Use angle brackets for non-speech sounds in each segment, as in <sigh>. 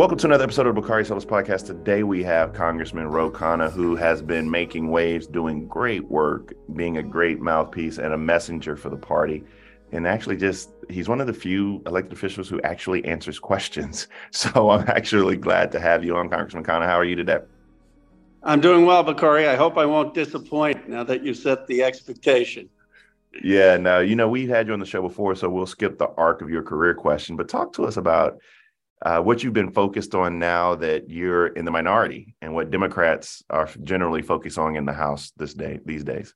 Welcome to another episode of the Bakari Sellers Podcast. Today we have Congressman Ro Khanna, who has been making waves, doing great work, being a great mouthpiece and a messenger for the party. And actually, just he's one of the few elected officials who actually answers questions. <laughs> So I'm actually glad to have you on, Congressman Khanna. How are you today? I'm doing well, Bakari. I hope I won't disappoint now that you set the expectation. Yeah, no, you know, we've had you on the show before, so we'll skip the arc of your career question, but talk to us about uh, what you've been focused on now that you're in the minority and what Democrats are generally focused on in the House this day these days.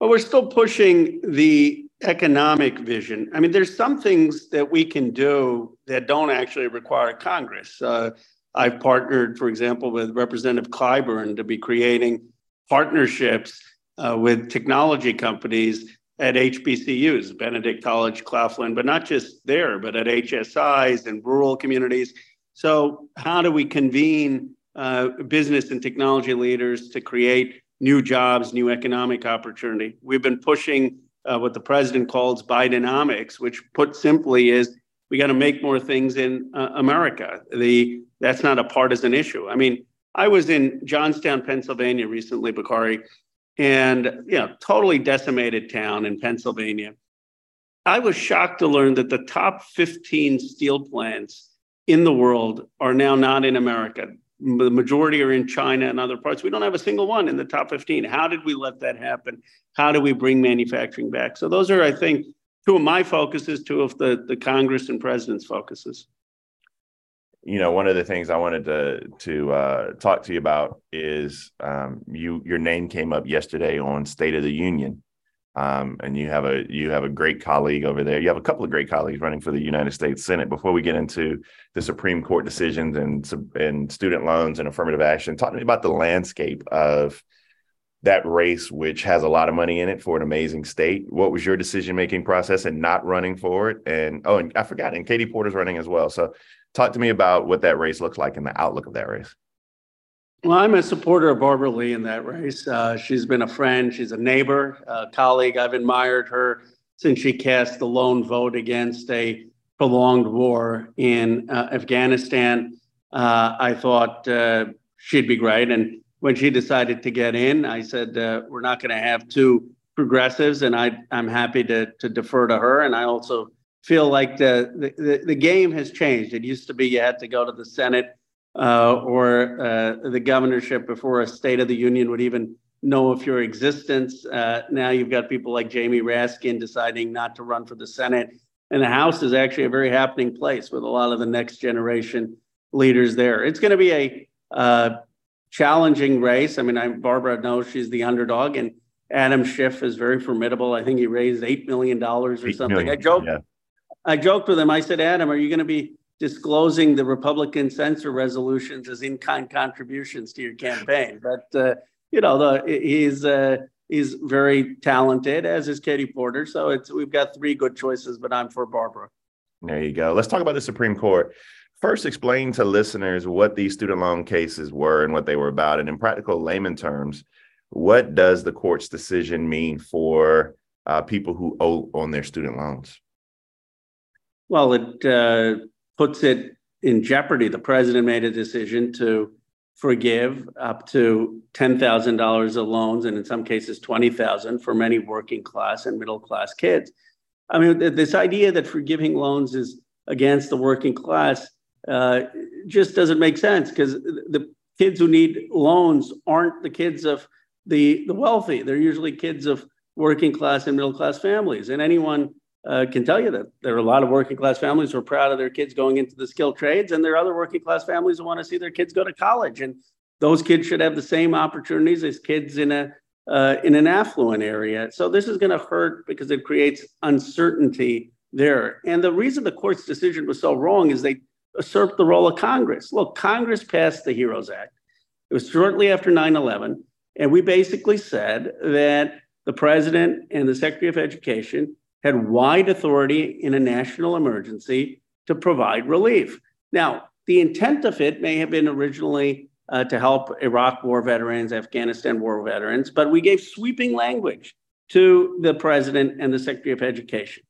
Well, we're still pushing the economic vision. I mean, there's some things that we can do that don't actually require Congress. Uh, I've partnered, for example, with Representative Clyburn to be creating partnerships uh, with technology companies at HBCUs, Benedict College, Claflin, but not just there, but at HSIs and rural communities. So, how do we convene uh, business and technology leaders to create new jobs, new economic opportunity? We've been pushing uh, what the president calls Bidenomics, which put simply is we got to make more things in uh, America. The that's not a partisan issue. I mean, I was in Johnstown, Pennsylvania recently, Bakari, and you know, totally decimated town in Pennsylvania. I was shocked to learn that the top 15 steel plants in the world are now not in America. The majority are in China and other parts. We don't have a single one in the top 15. How did we let that happen? How do we bring manufacturing back? So those are, I think, two of my focuses, two of the, the Congress and president's focuses you know, one of the things I wanted to to uh, talk to you about is um, you your name came up yesterday on State of the Union, um, and you have a you have a great colleague over there. You have a couple of great colleagues running for the United States Senate. Before we get into the Supreme Court decisions and and student loans and affirmative action, talk to me about the landscape of that race, which has a lot of money in it for an amazing state. What was your decision making process and not running for it? And oh, and I forgot, and Katie Porter's running as well. So Talk to me about what that race looks like and the outlook of that race. Well, I'm a supporter of Barbara Lee in that race. Uh, she's been a friend, she's a neighbor, a colleague. I've admired her since she cast the lone vote against a prolonged war in uh, Afghanistan. Uh, I thought uh, she'd be great. And when she decided to get in, I said, uh, We're not going to have two progressives, and I, I'm happy to, to defer to her. And I also feel like the, the, the game has changed. It used to be you had to go to the Senate uh, or uh, the governorship before a State of the Union would even know of your existence. Uh, now you've got people like Jamie Raskin deciding not to run for the Senate. And the House is actually a very happening place with a lot of the next generation leaders there. It's going to be a uh, challenging race. I mean, I, Barbara knows she's the underdog, and Adam Schiff is very formidable. I think he raised $8 million or something. Million, I joke. Yeah I joked with him. I said, Adam, are you going to be disclosing the Republican censor resolutions as in-kind contributions to your campaign? But uh, you know, the, he's uh, he's very talented, as is Katie Porter. So it's we've got three good choices, but I'm for Barbara. There you go. Let's talk about the Supreme Court. First, explain to listeners what these student loan cases were and what they were about, and in practical layman terms, what does the court's decision mean for uh, people who owe on their student loans? Well, it uh, puts it in jeopardy. The president made a decision to forgive up to $10,000 of loans, and in some cases, 20,000 for many working class and middle class kids. I mean, this idea that forgiving loans is against the working class uh, just doesn't make sense because the kids who need loans aren't the kids of the, the wealthy. They're usually kids of working class and middle class families. And anyone uh, can tell you that there are a lot of working class families who are proud of their kids going into the skilled trades, and there are other working class families who want to see their kids go to college. And those kids should have the same opportunities as kids in a uh, in an affluent area. So this is going to hurt because it creates uncertainty there. And the reason the court's decision was so wrong is they usurped the role of Congress. Look, Congress passed the HEROES Act. It was shortly after 9 11. And we basically said that the president and the secretary of education had wide authority in a national emergency to provide relief. Now, the intent of it may have been originally uh, to help Iraq war veterans, Afghanistan war veterans, but we gave sweeping language to the president and the secretary of education.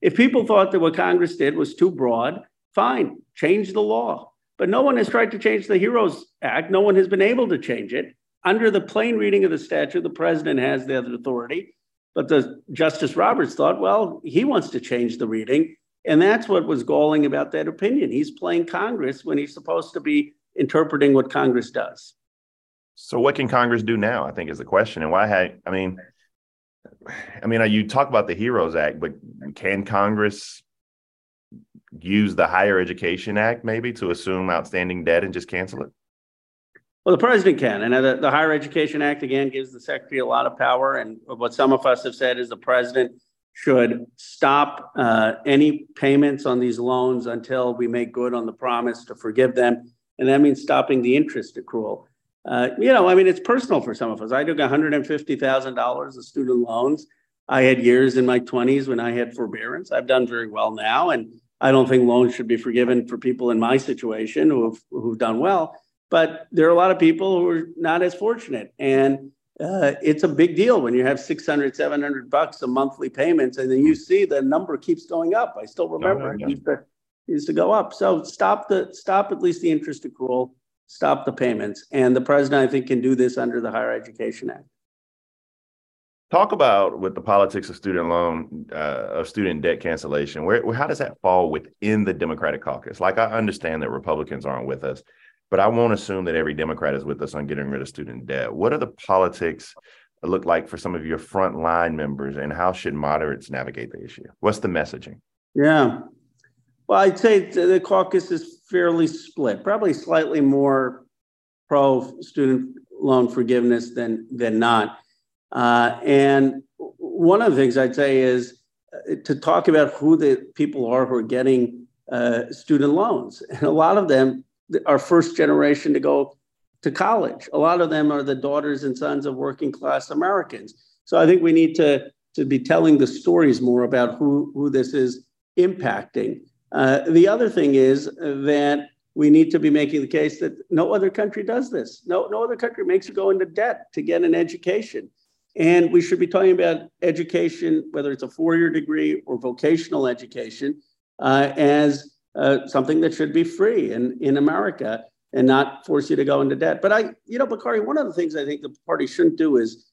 If people thought that what Congress did was too broad fine, change the law. But no one has tried to change the HEROES Act. No one has been able to change it. Under the plain reading of the statute, the president has the authority. But the Justice Roberts thought, well, he wants to change the reading. And that's what was galling about that opinion. He's playing Congress when he's supposed to be interpreting what Congress does. So what can Congress do now? I think is the question. And why had I mean, I mean, you talk about the HEROES Act, but can Congress use the Higher Education Act maybe to assume outstanding debt and just cancel it? Well, the president can, and the, the Higher Education Act again gives the secretary a lot of power. And what some of us have said is the president should stop uh, any payments on these loans until we make good on the promise to forgive them, and that means stopping the interest accrual. Uh, you know, I mean, it's personal for some of us. I took $150,000 of student loans. I had years in my 20s when I had forbearance. I've done very well now, and I don't think loans should be forgiven for people in my situation who have who've done well. But there are a lot of people who are not as fortunate, and uh, it's a big deal when you have 600, 700 bucks of monthly payments, and then you see the number keeps going up. I still remember oh, yeah. it used to, used to go up. So stop the stop at least the interest accrual stop the payments. And the president, I think, can do this under the Higher Education Act. Talk about with the politics of student loan, uh, of student debt cancellation. Where, where, how does that fall within the Democratic caucus? Like I understand that Republicans aren't with us, but I won't assume that every Democrat is with us on getting rid of student debt. What are the politics look like for some of your frontline members, and how should moderates navigate the issue? What's the messaging? Yeah, well, I'd say the caucus is fairly split, probably slightly more pro student loan forgiveness than than not. Uh, and one of the things I'd say is uh, to talk about who the people are who are getting uh, student loans, and a lot of them are first generation to go to college. A lot of them are the daughters and sons of working class Americans. So I think we need to to be telling the stories more about who who this is impacting. Uh, the other thing is that we need to be making the case that no other country does this. No, no other country makes you go into debt to get an education. And we should be talking about education, whether it's a four year degree or vocational education, uh, as uh, something that should be free in, in America and not force you to go into debt. But I, you know, Bakari, one of the things I think the party shouldn't do is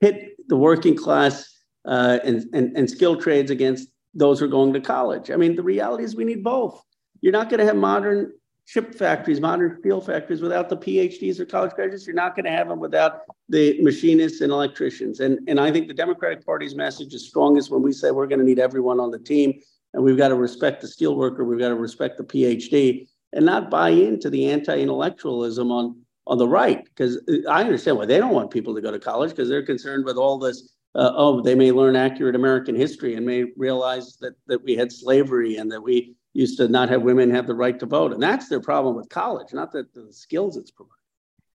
pit the working class uh, and, and, and skilled trades against those who are going to college. I mean, the reality is we need both. You're not going to have modern chip factories, modern steel factories without the PhDs or college graduates. You're not going to have them without the machinists and electricians. And, and I think the Democratic Party's message is strongest when we say we're going to need everyone on the team and we've got to respect the steel worker, we've got to respect the PhD and not buy into the anti-intellectualism on, on the right. Because I understand why they don't want people to go to college because they're concerned with all this uh, oh, they may learn accurate American history and may realize that that we had slavery and that we used to not have women have the right to vote. And that's their problem with college, not that the skills it's providing.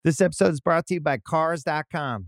This episode is brought to you by Cars.com.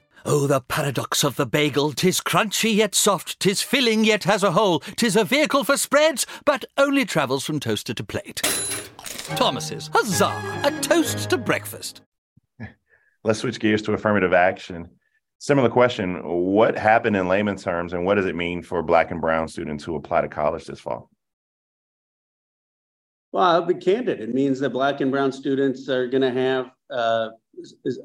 Oh, the paradox of the bagel! Tis crunchy yet soft, tis filling yet has a hole, tis a vehicle for spreads, but only travels from toaster to plate. Thomas's, huzzah! A toast to breakfast. <laughs> Let's switch gears to affirmative action. Similar question What happened in layman's terms, and what does it mean for Black and Brown students who apply to college this fall? Well, I'll be candid. It means that Black and Brown students are going to have uh, a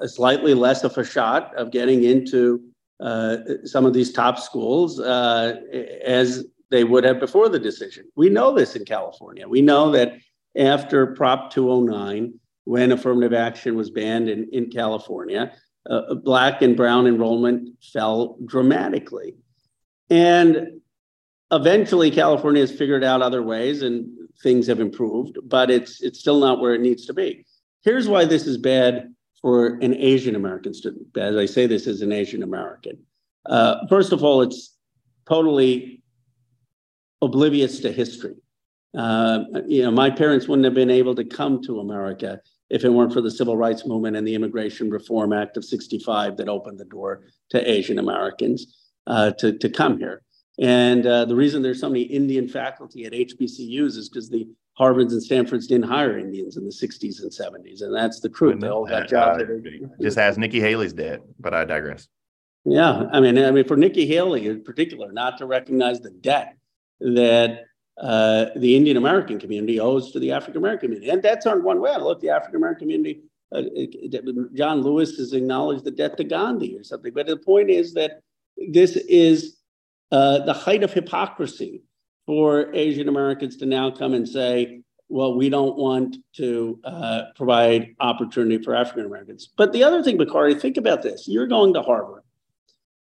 slightly less of a shot of getting into uh, some of these top schools uh, as they would have before the decision. We know this in California. We know that after Prop 209, when affirmative action was banned in, in California, uh, black and brown enrollment fell dramatically. And eventually, California has figured out other ways and things have improved, but it's, it's still not where it needs to be. Here's why this is bad for an Asian American student. As I say, this is an Asian American. Uh, first of all, it's totally oblivious to history. Uh, you know, my parents wouldn't have been able to come to America if it weren't for the Civil Rights Movement and the Immigration Reform Act of 65 that opened the door to Asian Americans uh, to, to come here. And uh, the reason there's so many Indian faculty at HBCUs is because the Harvards and Stanfords didn't hire Indians in the 60s and 70s. And that's the truth. They all got jobs. Uh, just as Nikki Haley's dead, but I digress. Yeah. I mean, I mean, for Nikki Haley in particular, not to recognize the debt that uh, the Indian American community owes to the African American community. And that's on one way. I look, the African American community, uh, John Lewis has acknowledged the debt to Gandhi or something. But the point is that this is uh, the height of hypocrisy for Asian Americans to now come and say, well, we don't want to uh, provide opportunity for African Americans. But the other thing, Bakari, think about this. You're going to Harvard.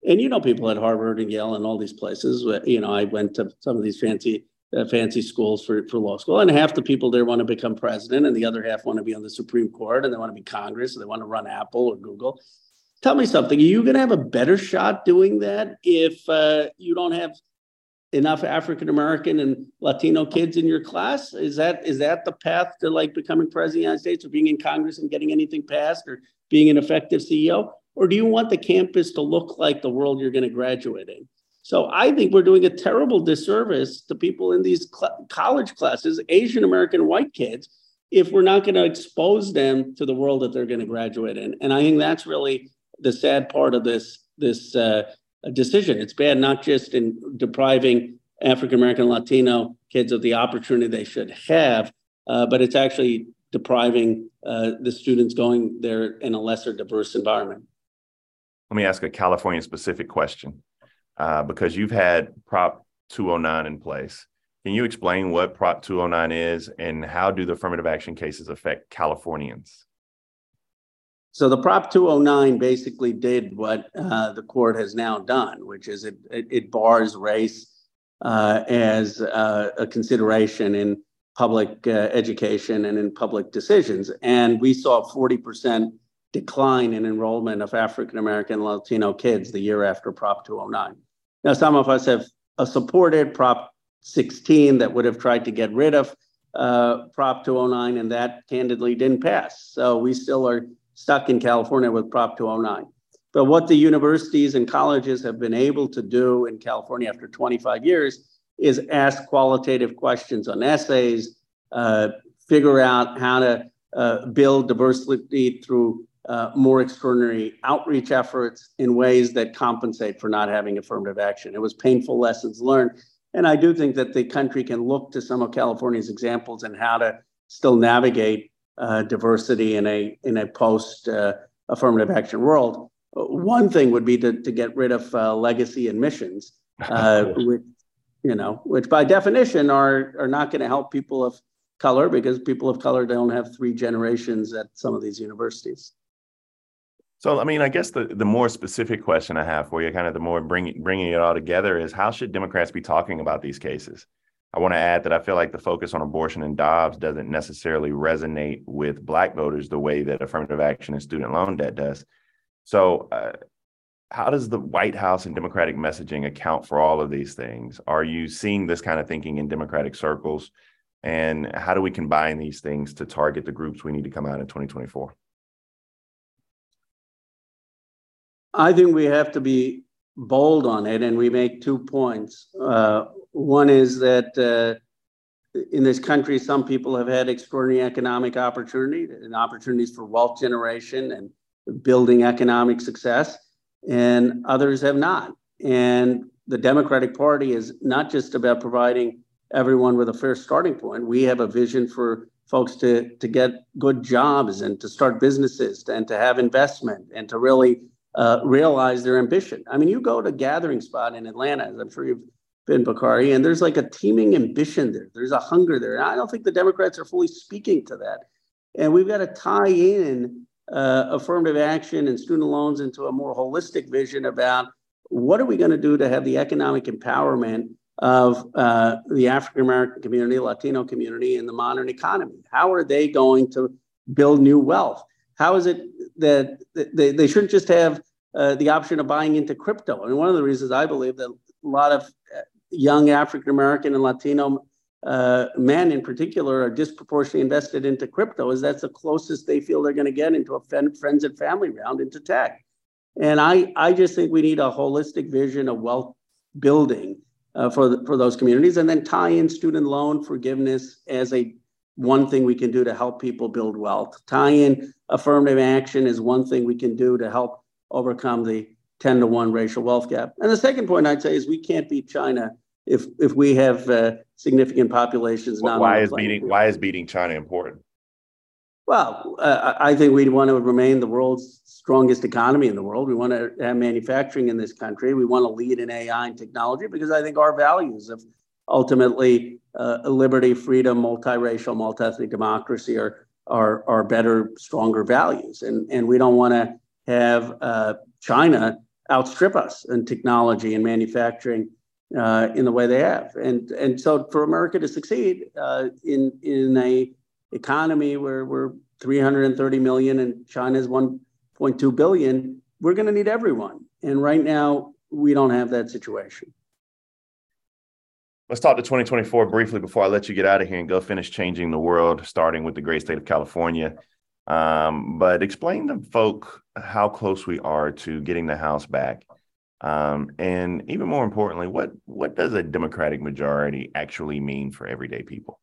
And you know people at Harvard and Yale and all these places. You know, I went to some of these fancy uh, fancy schools for, for law school. And half the people there want to become president, and the other half want to be on the Supreme Court, and they want to be Congress, or they want to run Apple or Google. Tell me something. Are you going to have a better shot doing that if uh, you don't have enough African American and Latino kids in your class? Is that is that the path to like becoming president of the United States, or being in Congress and getting anything passed, or being an effective CEO? Or do you want the campus to look like the world you're going to graduate in? So I think we're doing a terrible disservice to people in these cl- college classes, Asian American white kids, if we're not going to expose them to the world that they're going to graduate in. And I think that's really the sad part of this this uh, decision. It's bad not just in depriving African American Latino kids of the opportunity they should have, uh, but it's actually depriving uh, the students going there in a lesser diverse environment. Let me ask a California specific question uh, because you've had Prop 209 in place. Can you explain what Prop 209 is and how do the affirmative action cases affect Californians? So the Prop 209 basically did what uh, the court has now done, which is it, it, it bars race uh, as uh, a consideration in public uh, education and in public decisions. And we saw 40% decline in enrollment of African American Latino kids the year after Prop 209. Now, some of us have uh, supported Prop 16 that would have tried to get rid of uh, Prop 209, and that candidly didn't pass. So we still are stuck in California with Prop 209. But what the universities and colleges have been able to do in California after 25 years is ask qualitative questions on essays, uh, figure out how to uh, build diversity through uh, more extraordinary outreach efforts in ways that compensate for not having affirmative action. It was painful lessons learned. And I do think that the country can look to some of California's examples and how to still navigate uh, diversity in a in a post uh, affirmative action world. One thing would be to, to get rid of uh, legacy admissions, uh, <laughs> which you know, which by definition are are not going to help people of color because people of color don't have three generations at some of these universities. So, I mean, I guess the, the more specific question I have for you, kind of the more bringing bringing it all together, is how should Democrats be talking about these cases? I want to add that I feel like the focus on abortion and Dobbs doesn't necessarily resonate with Black voters the way that affirmative action and student loan debt does. So, uh, how does the White House and Democratic messaging account for all of these things? Are you seeing this kind of thinking in Democratic circles? And how do we combine these things to target the groups we need to come out in 2024? I think we have to be bold on it, and we make two points. Uh, one is that uh, in this country, some people have had extraordinary economic opportunity and opportunities for wealth generation and building economic success, and others have not. And the Democratic Party is not just about providing everyone with a fair starting point. We have a vision for folks to, to get good jobs and to start businesses and to have investment and to really uh, realize their ambition. I mean, you go to Gathering Spot in Atlanta, as I'm sure you've been, Bakari, and there's like a teeming ambition there. There's a hunger there. And I don't think the Democrats are fully speaking to that. And we've got to tie in uh, affirmative action and student loans into a more holistic vision about what are we going to do to have the economic empowerment of uh, the African American community, Latino community, in the modern economy? How are they going to build new wealth? How is it that they, they shouldn't just have uh, the option of buying into crypto? I and mean, one of the reasons I believe that a lot of uh, young African American and Latino uh, men in particular are disproportionately invested into crypto, is that's the closest they feel they're going to get into a friends and family round into tech. And I, I just think we need a holistic vision of wealth building uh, for the, for those communities, and then tie in student loan forgiveness as a one thing we can do to help people build wealth. Tie in affirmative action is one thing we can do to help overcome the 10 to 1 racial wealth gap. And the second point I'd say is we can't beat China if if we have uh, significant populations. Well, why is beating why is beating China important? Well, uh, I think we want to remain the world's strongest economy in the world. We want to have manufacturing in this country. We want to lead in AI and technology because I think our values of ultimately uh, liberty, freedom, multiracial, multi-ethnic democracy are are are better, stronger values, and and we don't want to have uh, China outstrip us in technology and manufacturing uh, in the way they have. And and so for America to succeed uh, in in a economy where we're 330 million and China's 1.2 billion, we're going to need everyone. And right now we don't have that situation. Let's talk to 2024 briefly before I let you get out of here and go finish changing the world, starting with the great state of California. Um, but explain to folk how close we are to getting the House back. Um, and even more importantly, what what does a Democratic majority actually mean for everyday people?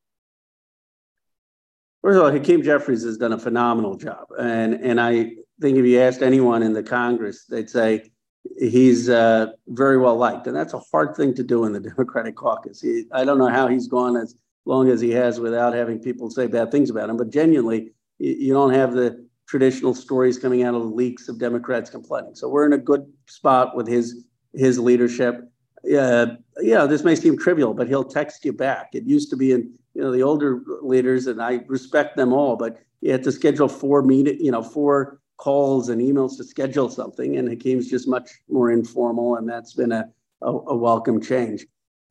First of all, Hakeem Jeffries has done a phenomenal job, and and I think if you asked anyone in the Congress, they'd say he's uh, very well liked, and that's a hard thing to do in the <laughs> Democratic caucus. He, I don't know how he's gone as long as he has without having people say bad things about him, but genuinely, you, don't have the traditional stories coming out of the leaks of Democrats complaining. So we're in a good spot with his his leadership. Uh, yeah, this may seem trivial, but he'll text you back. It used to be in you know the older leaders, and I respect them all, but you had to schedule four meet, you know, four calls and emails to schedule something, and Hakeem's just much more informal, and that's been a a, a welcome change.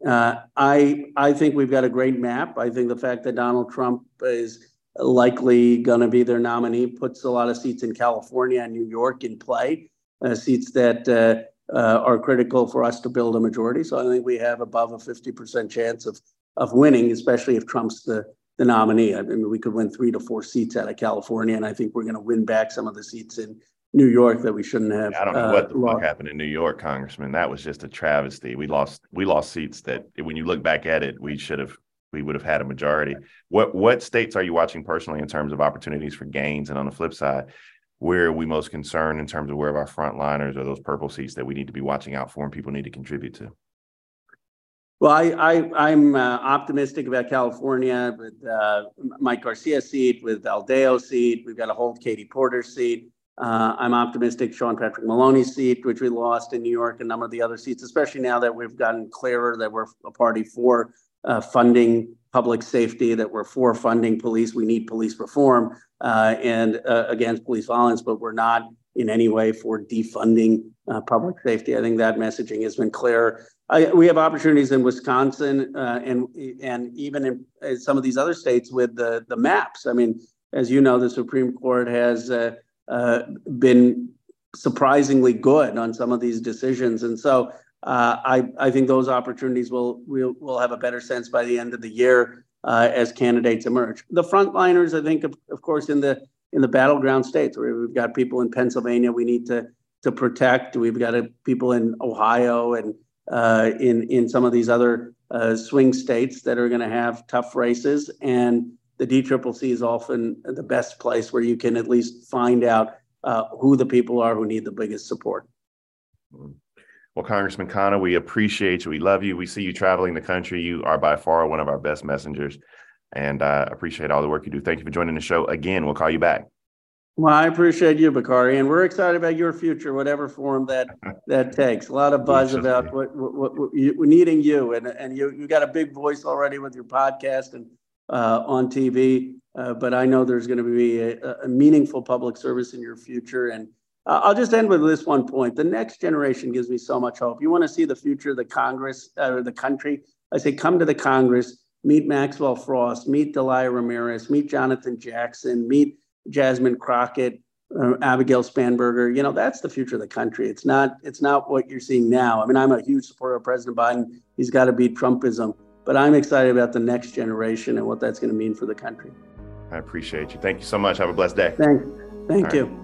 Uh, I I think we've got a great map. I think the fact that Donald Trump is likely going to be their nominee, puts a lot of seats in California and New York in play, uh, seats that uh, uh, are critical for us to build a majority. So I think we have above a 50% chance of, of winning, especially if Trump's the, the nominee. I mean, we could win three to four seats out of California, and I think we're going to win back some of the seats in New York that we shouldn't have. I don't know uh, what the fuck happened in New York, Congressman. That was just a travesty. We lost we lost seats that when you look back at it, we should have we would have had a majority. What what states are you watching personally in terms of opportunities for gains? And on the flip side, where are we most concerned in terms of where our frontliners or those purple seats that we need to be watching out for and people need to contribute to? Well, I, I am uh, optimistic about California with uh, Mike Garcia seat, with Aldeo seat. We've got to hold Katie Porter seat. Uh, I'm optimistic Sean Patrick Maloney's seat, which we lost in New York, a number of the other seats, especially now that we've gotten clearer that we're a party for uh, funding public safety, that we're for funding police. We need police reform uh, and uh, against police violence, but we're not in any way for defunding uh, public safety. I think that messaging has been clear. I, we have opportunities in Wisconsin uh, and and even in, some of these other states with the the maps. I mean, as you know, the Supreme Court has been surprisingly good on some of these decisions, and so I, I think those opportunities will will will have a better sense by the end of the year uh, as candidates emerge. The frontliners, I think, of, of course, in the in the battleground states where we've got people in Pennsylvania we need to to protect. We've got a, people in Ohio and uh, in in some of these other uh, swing states that are going to have tough races. And the DCCC is often the best place where you can at least find out uh, who the people are who need the biggest support. Well, Congressman Khanna, we appreciate you. We love you. We see you traveling the country. You are by far one of our best messengers, and I uh, appreciate all the work you do. Thank you for joining the show again. We'll call you back. Well, I appreciate you, Bakari, and we're excited about your future, whatever form that <laughs> that takes. A lot of buzz about what, what, what, what you, needing you, and and you you got a big voice already with your podcast and uh, on TV. Uh, but I know there's going to be a, a meaningful public service in your future, and uh, I'll just end with this one point. The next generation gives me so much hope. You want to see the future of the Congress uh, or the country? I say, come to the Congress, meet Maxwell Frost, meet Delia Ramirez, meet Jonathan Jackson, meet Jasmine Crockett, uh, Abigail Spanberger. You know, that's the future of the country. It's not. It's not what you're seeing now. I mean, I'm a huge supporter of President Biden. He's got to beat Trumpism. but I'm excited about the next generation and what that's going to mean for the country. I appreciate you. Thank you so much. Have a blessed day. Thank, thank you.